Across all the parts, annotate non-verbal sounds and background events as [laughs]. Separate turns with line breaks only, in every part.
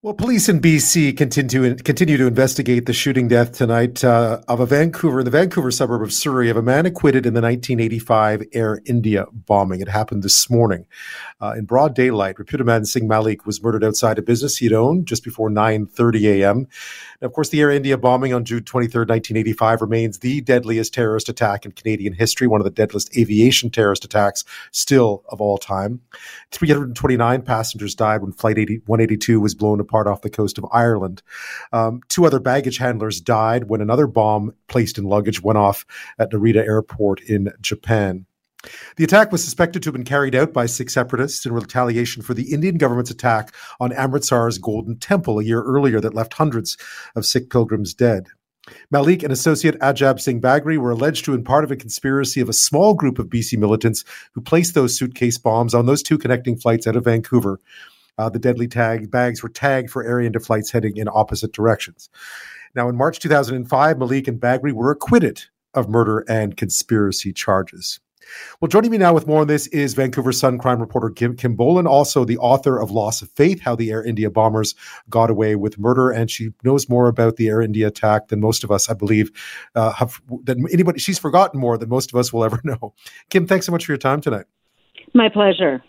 Well, police in BC continue to, continue to investigate the shooting death tonight uh, of a Vancouver in the Vancouver suburb of Surrey of a man acquitted in the 1985 Air India bombing. It happened this morning uh, in broad daylight. Ripudaman Singh Malik was murdered outside a business he'd owned just before 9:30 a.m. Of course, the Air India bombing on June 23, 1985, remains the deadliest terrorist attack in Canadian history, one of the deadliest aviation terrorist attacks still of all time. 329 passengers died when Flight 80, 182 was blown apart off the coast of Ireland. Um, two other baggage handlers died when another bomb placed in luggage went off at Narita Airport in Japan. The attack was suspected to have been carried out by Sikh separatists in retaliation for the Indian government's attack on Amritsar's Golden Temple a year earlier that left hundreds of Sikh pilgrims dead. Malik and associate Ajab Singh Bagri were alleged to have been part of a conspiracy of a small group of BC militants who placed those suitcase bombs on those two connecting flights out of Vancouver uh, the deadly tag bags were tagged for Air India flights heading in opposite directions. Now, in March 2005, Malik and Bagri were acquitted of murder and conspiracy charges. Well, joining me now with more on this is Vancouver Sun crime reporter Kim, Kim also the author of Loss of Faith How the Air India Bombers Got Away with Murder. And she knows more about the Air India attack than most of us, I believe, uh, have, than anybody. She's forgotten more than most of us will ever [laughs] know. Kim, thanks so much for your time tonight.
My pleasure.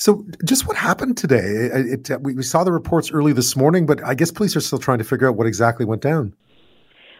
So, just what happened today? It, it, we, we saw the reports early this morning, but I guess police are still trying to figure out what exactly went down.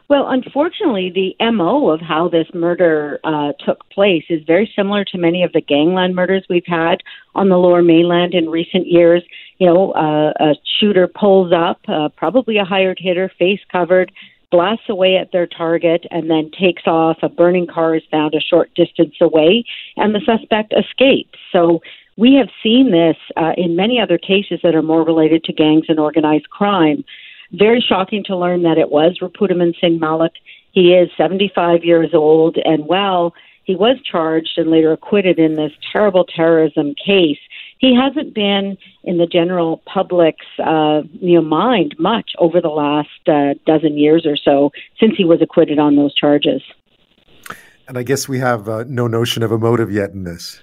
Well, unfortunately, the MO of how this murder uh, took place is very similar to many of the gangland murders we've had on the lower mainland in recent years. You know, uh, a shooter pulls up, uh, probably a hired hitter, face covered, blasts away at their target, and then takes off. A burning car is found a short distance away, and the suspect escapes. So we have seen this uh, in many other cases that are more related to gangs and organized crime. Very shocking to learn that it was Ripudaman Singh Malik. He is 75 years old, and well, he was charged and later acquitted in this terrible terrorism case, he hasn't been in the general public's uh, you know mind much over the last uh, dozen years or so since he was acquitted on those charges.
And I guess we have uh, no notion of a motive yet in this.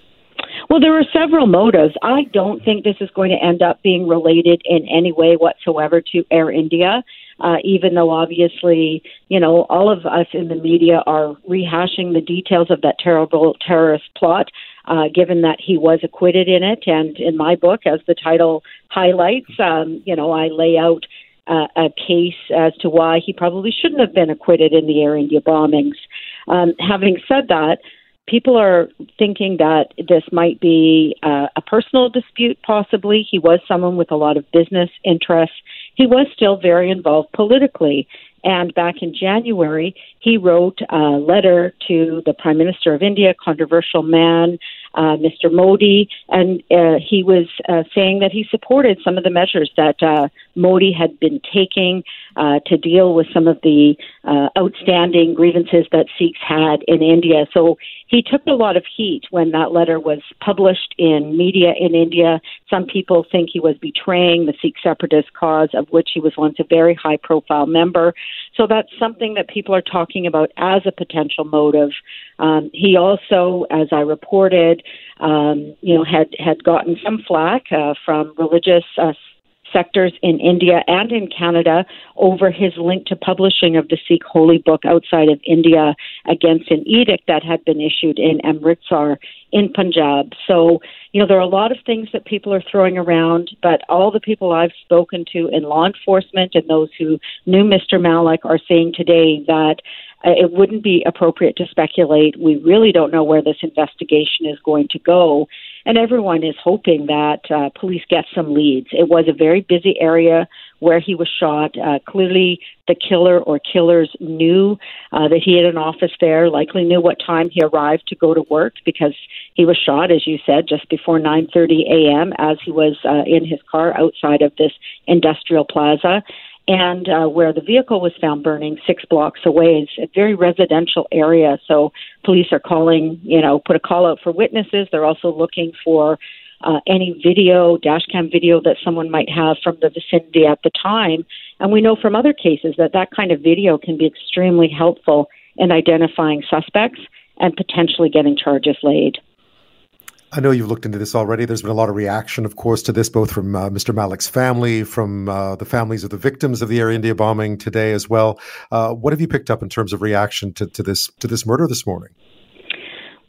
Well, there are several motives. I don't think this is going to end up being related in any way whatsoever to Air India. Uh, even though obviously, you know, all of us in the media are rehashing the details of that terrible terrorist plot, uh, given that he was acquitted in it. And in my book, as the title highlights, um, you know, I lay out uh, a case as to why he probably shouldn't have been acquitted in the Air India bombings. Um, having said that, people are thinking that this might be uh, a personal dispute, possibly. He was someone with a lot of business interests. He was still very involved politically. And back in January, he wrote a letter to the Prime Minister of India, controversial man, uh, Mr. Modi, and uh, he was uh, saying that he supported some of the measures that uh, Modi had been taking uh, to deal with some of the uh, outstanding grievances that Sikhs had in India. So he took a lot of heat when that letter was published in media in India. Some people think he was betraying the Sikh separatist cause, of which he was once a very high profile member. So that's something that people are talking about as a potential motive. Um, he also, as I reported, um, you know, had had gotten some flack uh, from religious uh, sectors in India and in Canada over his link to publishing of the Sikh holy book outside of India against an edict that had been issued in Amritsar in Punjab. So, you know, there are a lot of things that people are throwing around, but all the people I've spoken to in law enforcement and those who knew Mr. Malik are saying today that uh, it wouldn't be appropriate to speculate. We really don't know where this investigation is going to go. And everyone is hoping that uh, police get some leads. It was a very busy area where he was shot. Uh, clearly, the killer or killers knew uh, that he had an office there, likely knew what time he arrived to go to work because he was shot, as you said, just before 9:30 a.m. as he was uh, in his car outside of this industrial plaza and uh, where the vehicle was found burning six blocks away. It's a very residential area, so police are calling, you know, put a call out for witnesses. They're also looking for uh, any video, dashcam video that someone might have from the vicinity at the time. And we know from other cases that that kind of video can be extremely helpful in identifying suspects and potentially getting charges laid.
I know you've looked into this already. There's been a lot of reaction, of course, to this, both from uh, Mr. Malik's family, from uh, the families of the victims of the Air India bombing today as well. Uh, what have you picked up in terms of reaction to, to this to this murder this morning?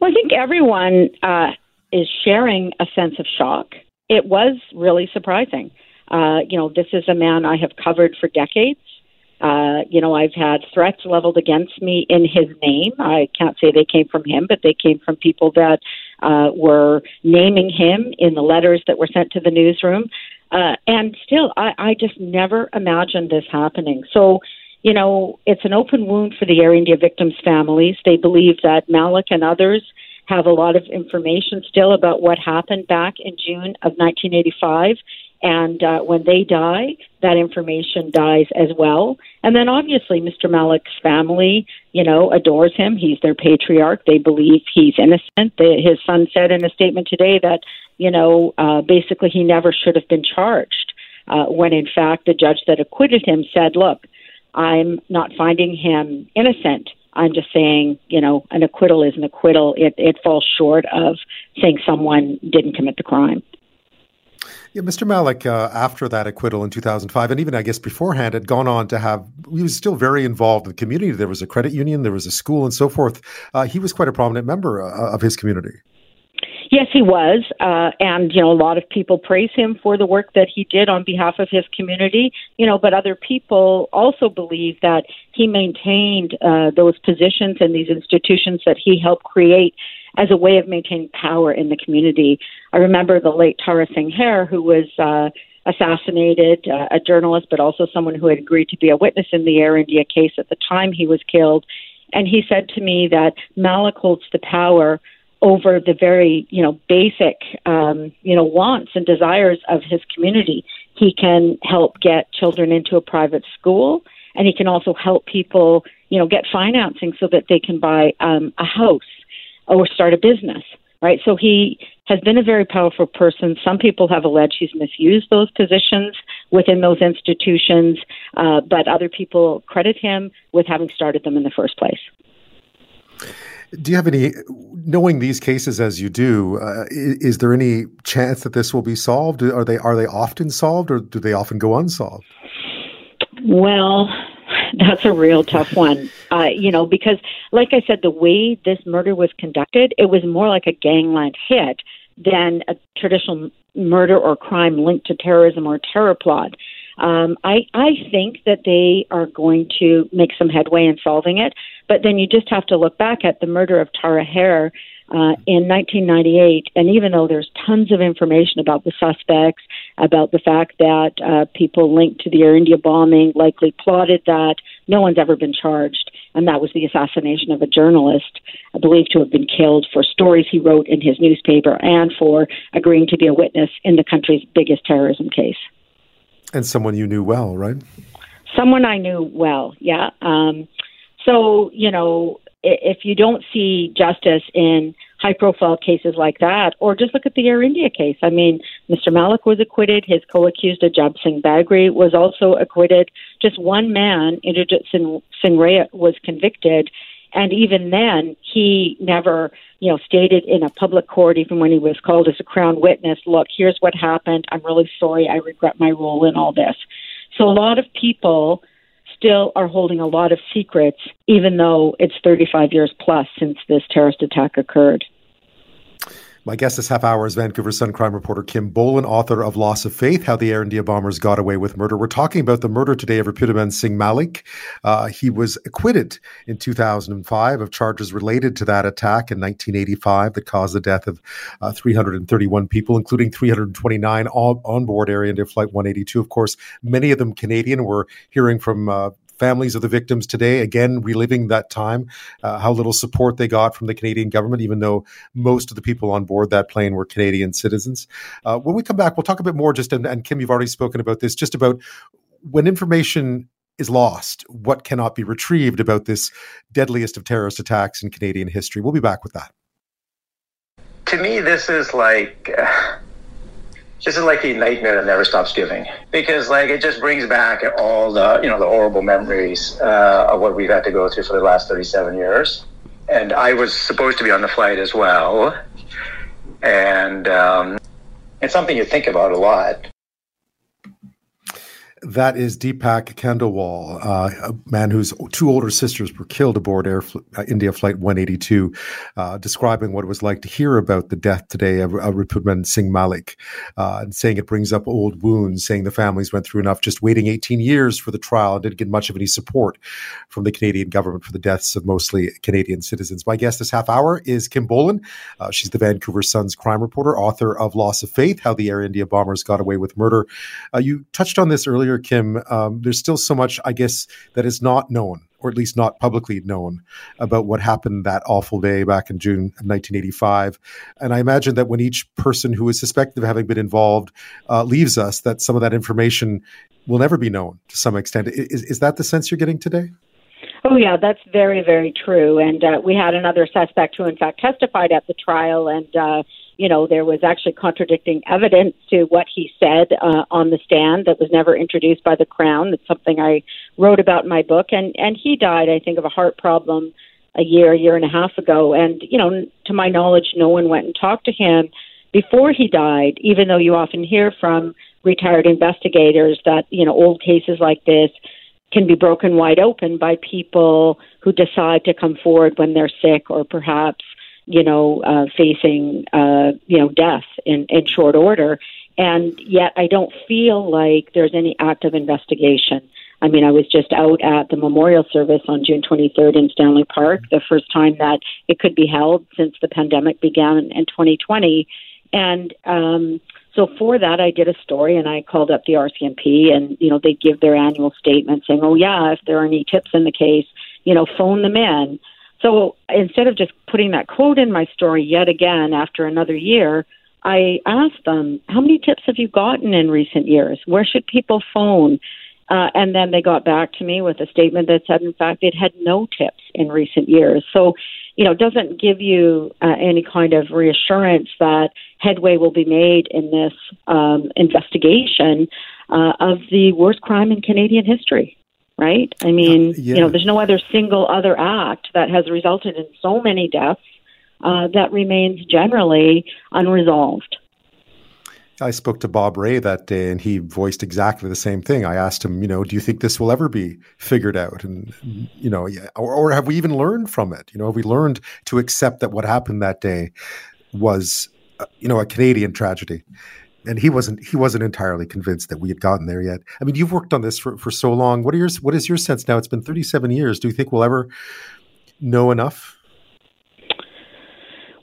Well, I think everyone uh, is sharing a sense of shock. It was really surprising. Uh, you know, this is a man I have covered for decades. Uh, you know, I've had threats leveled against me in his name. I can't say they came from him, but they came from people that uh, were naming him in the letters that were sent to the newsroom. Uh, and still, I, I just never imagined this happening. So, you know, it's an open wound for the Air India victims' families. They believe that Malik and others have a lot of information still about what happened back in June of 1985 and uh, when they die, that information dies as well. And then obviously, Mr. Malik's family, you know, adores him. He's their patriarch. They believe he's innocent. The, his son said in a statement today that, you know, uh, basically he never should have been charged. Uh, when in fact the judge that acquitted him said, look, I'm not finding him innocent. I'm just saying, you know, an acquittal is an acquittal. It, it falls short of saying someone didn't commit the crime.
Yeah, Mr. Malik, uh, after that acquittal in 2005, and even I guess beforehand, had gone on to have, he was still very involved in the community. There was a credit union, there was a school, and so forth. Uh, he was quite a prominent member uh, of his community.
Yes, he was, uh, and you know, a lot of people praise him for the work that he did on behalf of his community. You know, but other people also believe that he maintained uh, those positions and these institutions that he helped create as a way of maintaining power in the community. I remember the late Tara Singh Hayer, who was uh, assassinated, uh, a journalist, but also someone who had agreed to be a witness in the Air India case at the time he was killed. And he said to me that Malik holds the power over the very, you know, basic, um, you know, wants and desires of his community. He can help get children into a private school, and he can also help people, you know, get financing so that they can buy um, a house or start a business, right? So he has been a very powerful person. Some people have alleged he's misused those positions within those institutions, uh, but other people credit him with having started them in the first place.
Do you have any, knowing these cases as you do, uh, is, is, there any chance that this will be solved? Are they are they often solved, or do they often go unsolved?
Well, that's a real tough one. Uh, you know, because like I said, the way this murder was conducted, it was more like a gangland hit than a traditional murder or crime linked to terrorism or terror plot. Um, I I think that they are going to make some headway in solving it, but then you just have to look back at the murder of Tara Hayer uh, in 1998, and even though there's tons of information about the suspects, about the fact that uh, people linked to the Air India bombing likely plotted that, no one's ever been charged. And that was the assassination of a journalist, believed to have been killed for stories he wrote in his newspaper and for agreeing to be a witness in the country's biggest terrorism case.
And someone you knew well, right?
Someone I knew well, yeah. Um, so, you know, if you don't see justice in high profile cases like that, or just look at the Air India case. I mean, Mr. Malik was acquitted. His co accused Ajab Singh Bagri was also acquitted. Just one man, Inderjit Singh, Singh Reyat, was convicted. And even then, he never, you know, stated in a public court, even when he was called as a crown witness, look, here's what happened. I'm really sorry. I regret my role in all this. So a lot of people still are holding a lot of secrets, even though it's 35 years plus since this terrorist attack occurred.
My guest this half hour is Vancouver Sun crime reporter Kim Bolan, author of Loss of Faith How the Air India Bombers Got Away with Murder. We're talking about the murder today of Ripudaman Singh Malik. Uh, he was acquitted in 2005 of charges related to that attack in 1985 that caused the death of uh, 331 people, including 329 on, on board Air India Flight 182. Of course, many of them Canadian. We're hearing from uh, families of the victims today, again, reliving that time, uh, how little support they got from the Canadian government, even though most of the people on board that plane were Canadian citizens. Uh, when we come back, we'll talk a bit more just, and, and Kim, you've already spoken about this, just about when information is lost, what cannot be retrieved about this deadliest of terrorist attacks in Canadian history. We'll be back with that.
To me, this is like. Uh this is like a nightmare that never stops giving because like it just brings back all the you know the horrible memories uh, of what we've had to go through for the last 37 years and i was supposed to be on the flight as well and um, it's something you think about a lot.
That is Deepak Khandelwal, uh, a man whose two older sisters were killed aboard Air uh, India Flight 182, uh, describing what it was like to hear about the death today of, of Ripudaman Singh Malik, uh, and saying it brings up old wounds, saying the families went through enough just waiting 18 years for the trial and didn't get much of any support from the Canadian government for the deaths of mostly Canadian citizens. My guest this half hour is Kim Bolan. Uh, she's the Vancouver Sun's crime reporter, author of Loss of Faith How the Air India Bombers Got Away with Murder. Uh, you touched on this earlier earlier, Kim, um, there's still so much, I guess, that is not known, or at least not publicly known, about what happened that awful day back in June of 1985. And I imagine that when each person who is suspected of having been involved uh, leaves us, that some of that information will never be known to some extent. Is, is that the sense you're getting today?
Oh, yeah, that's very, very true. And uh, we had another suspect who, in fact, testified at the trial and uh, you know, there was actually contradicting evidence to what he said uh, on the stand that was never introduced by the Crown. That's something I wrote about in my book. And, and he died, I think, of a heart problem a year, year and a half ago. And, you know, to my knowledge, no one went and talked to him before he died, even though you often hear from retired investigators that, you know, old cases like this can be broken wide open by people who decide to come forward when they're sick or perhaps you know, uh, facing, uh, you know, death in, in short order. And yet I don't feel like there's any active investigation. I mean, I was just out at the memorial service on June 23rd in Stanley Park, the first time that it could be held since the pandemic began in 2020. And um, so for that, I did a story and I called up the RCMP, and you know they give their annual statement saying, "Oh yeah, if there are any tips in the case, you know, phone them in." So instead of just putting that quote in my story yet again after another year, I asked them, How many tips have you gotten in recent years? Where should people phone? Uh, and then they got back to me with a statement that said, in fact, it had no tips in recent years. So, you know, it doesn't give you uh, any kind of reassurance that headway will be made in this um, investigation uh, of the worst crime in Canadian history right? I mean, uh, yeah. you know, there's no other single other act that has resulted in so many deaths uh, that remains generally unresolved.
I spoke to Bob Rae that day, and he voiced exactly the same thing. I asked him, you know, do you think this will ever be figured out? And you know, or, or have we even learned from it? You know, have we learned to accept that what happened that day was, uh, you know, a Canadian tragedy? And he wasn't he wasn't entirely convinced that we had gotten there yet. I mean, you've worked on this for, for so long. What are your what is your sense now? It's been 37 years. Do you think we'll ever know enough?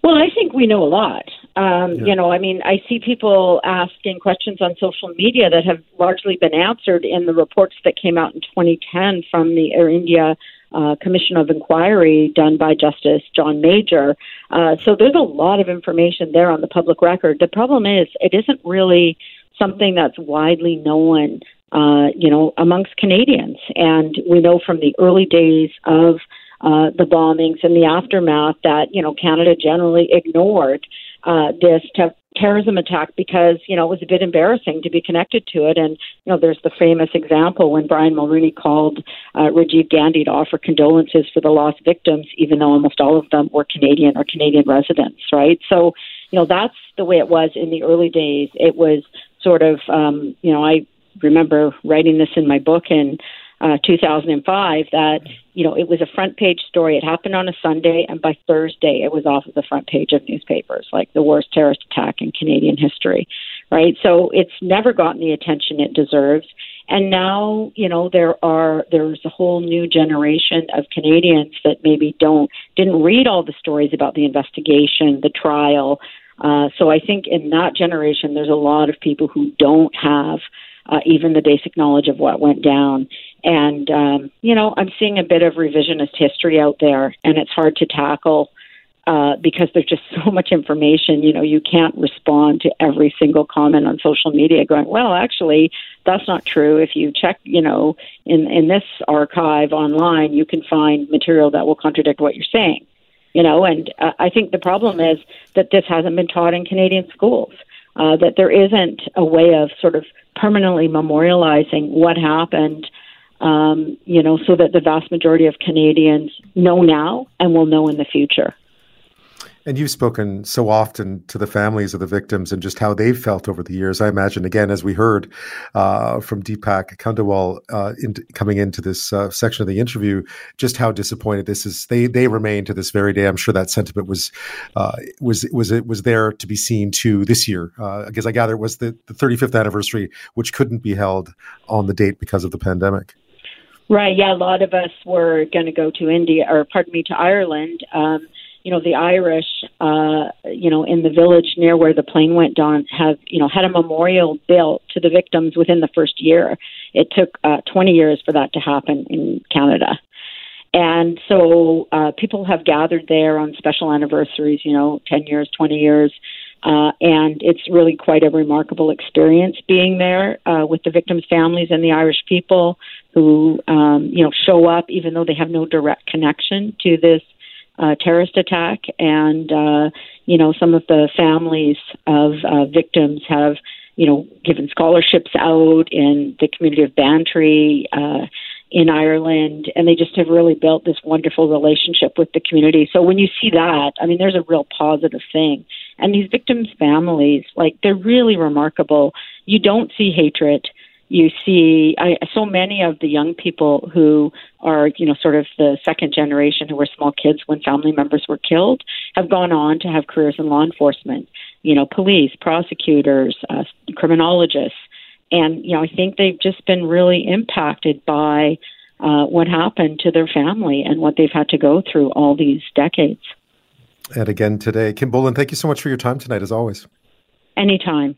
Well, I think we know a lot. Um, yeah. You know, I mean, I see people asking questions on social media that have largely been answered in the reports that came out in 2010 from the Air India uh, commission of inquiry done by Justice John Major. Uh, so there's a lot of information there on the public record. The problem is it isn't really something that's widely known, uh, you know, amongst Canadians. And we know from the early days of uh, the bombings and the aftermath that you know Canada generally ignored uh, this te- terrorism attack because you know it was a bit embarrassing to be connected to it. And you know, there's the famous example when Brian Mulroney called uh, Rajiv Gandhi to offer condolences for the lost victims, even though almost all of them were Canadian or Canadian residents, right? So you know that's the way it was in the early days. It was sort of um, you know I remember writing this in my book and uh, 2005 that you know it was a front page story. It happened on a Sunday, and by Thursday it was off of the front page of newspapers, like the worst terrorist attack in Canadian history, right? So it's never gotten the attention it deserves. And now, you know, there are there's a whole new generation of Canadians that maybe don't didn't read all the stories about the investigation, the trial. Uh, so I think in that generation, there's a lot of people who don't have uh, even the basic knowledge of what went down. And, um, you know, I'm seeing a bit of revisionist history out there, and it's hard to tackle uh, because there's just [laughs] so much information. You know, you can't respond to every single comment on social media going, well, actually, that's not true. If you check, you know, in, in this archive online, you can find material that will contradict what you're saying. You know, and uh, I think the problem is that this hasn't been taught in Canadian schools. Uh, that there isn't a way of sort of permanently memorializing what happened, um, you know, so that the vast majority of Canadians know now and will know in the future.
And you've spoken so often to the families of the victims and just how they've felt over the years. I imagine, again, as we heard uh, from Deepak Khandelwal uh, in, coming into this uh, section of the interview, just how disappointed this is. They they remain to this very day. I'm sure that sentiment was uh, was was it was there to be seen too this year. because uh, I gather it was the, the 35th anniversary, which couldn't be held on the date because of the pandemic.
Right. Yeah. A lot of us were going to go to India, or pardon me, to Ireland. Um, you know, the Irish, uh, you know, in the village near where the plane went down have, you know, had a memorial built to the victims within the first year. It took uh, 20 years for that to happen in Canada. And so uh, people have gathered there on special anniversaries, you know, 10 years, 20 years. Uh, and it's really quite a remarkable experience being there uh, with the victims' families and the Irish people who, um, you know, show up even though they have no direct connection to this uh, terrorist attack, and uh, you know some of the families of uh, victims have you know given scholarships out in the community of Bantry. Uh, in Ireland, and they just have really built this wonderful relationship with the community. So when you see that, I mean, there's a real positive thing. And these victims' families, like, they're really remarkable. You don't see hatred you see I, so many of the young people who are, you know, sort of the second generation who were small kids when family members were killed have gone on to have careers in law enforcement, you know, police, prosecutors, uh, criminologists. And, you know, I think they've just been really impacted by uh, what happened to their family and what they've had to go through all these decades.
And again today, Kim Bolan, thank you so much for your time tonight, as always.
Anytime.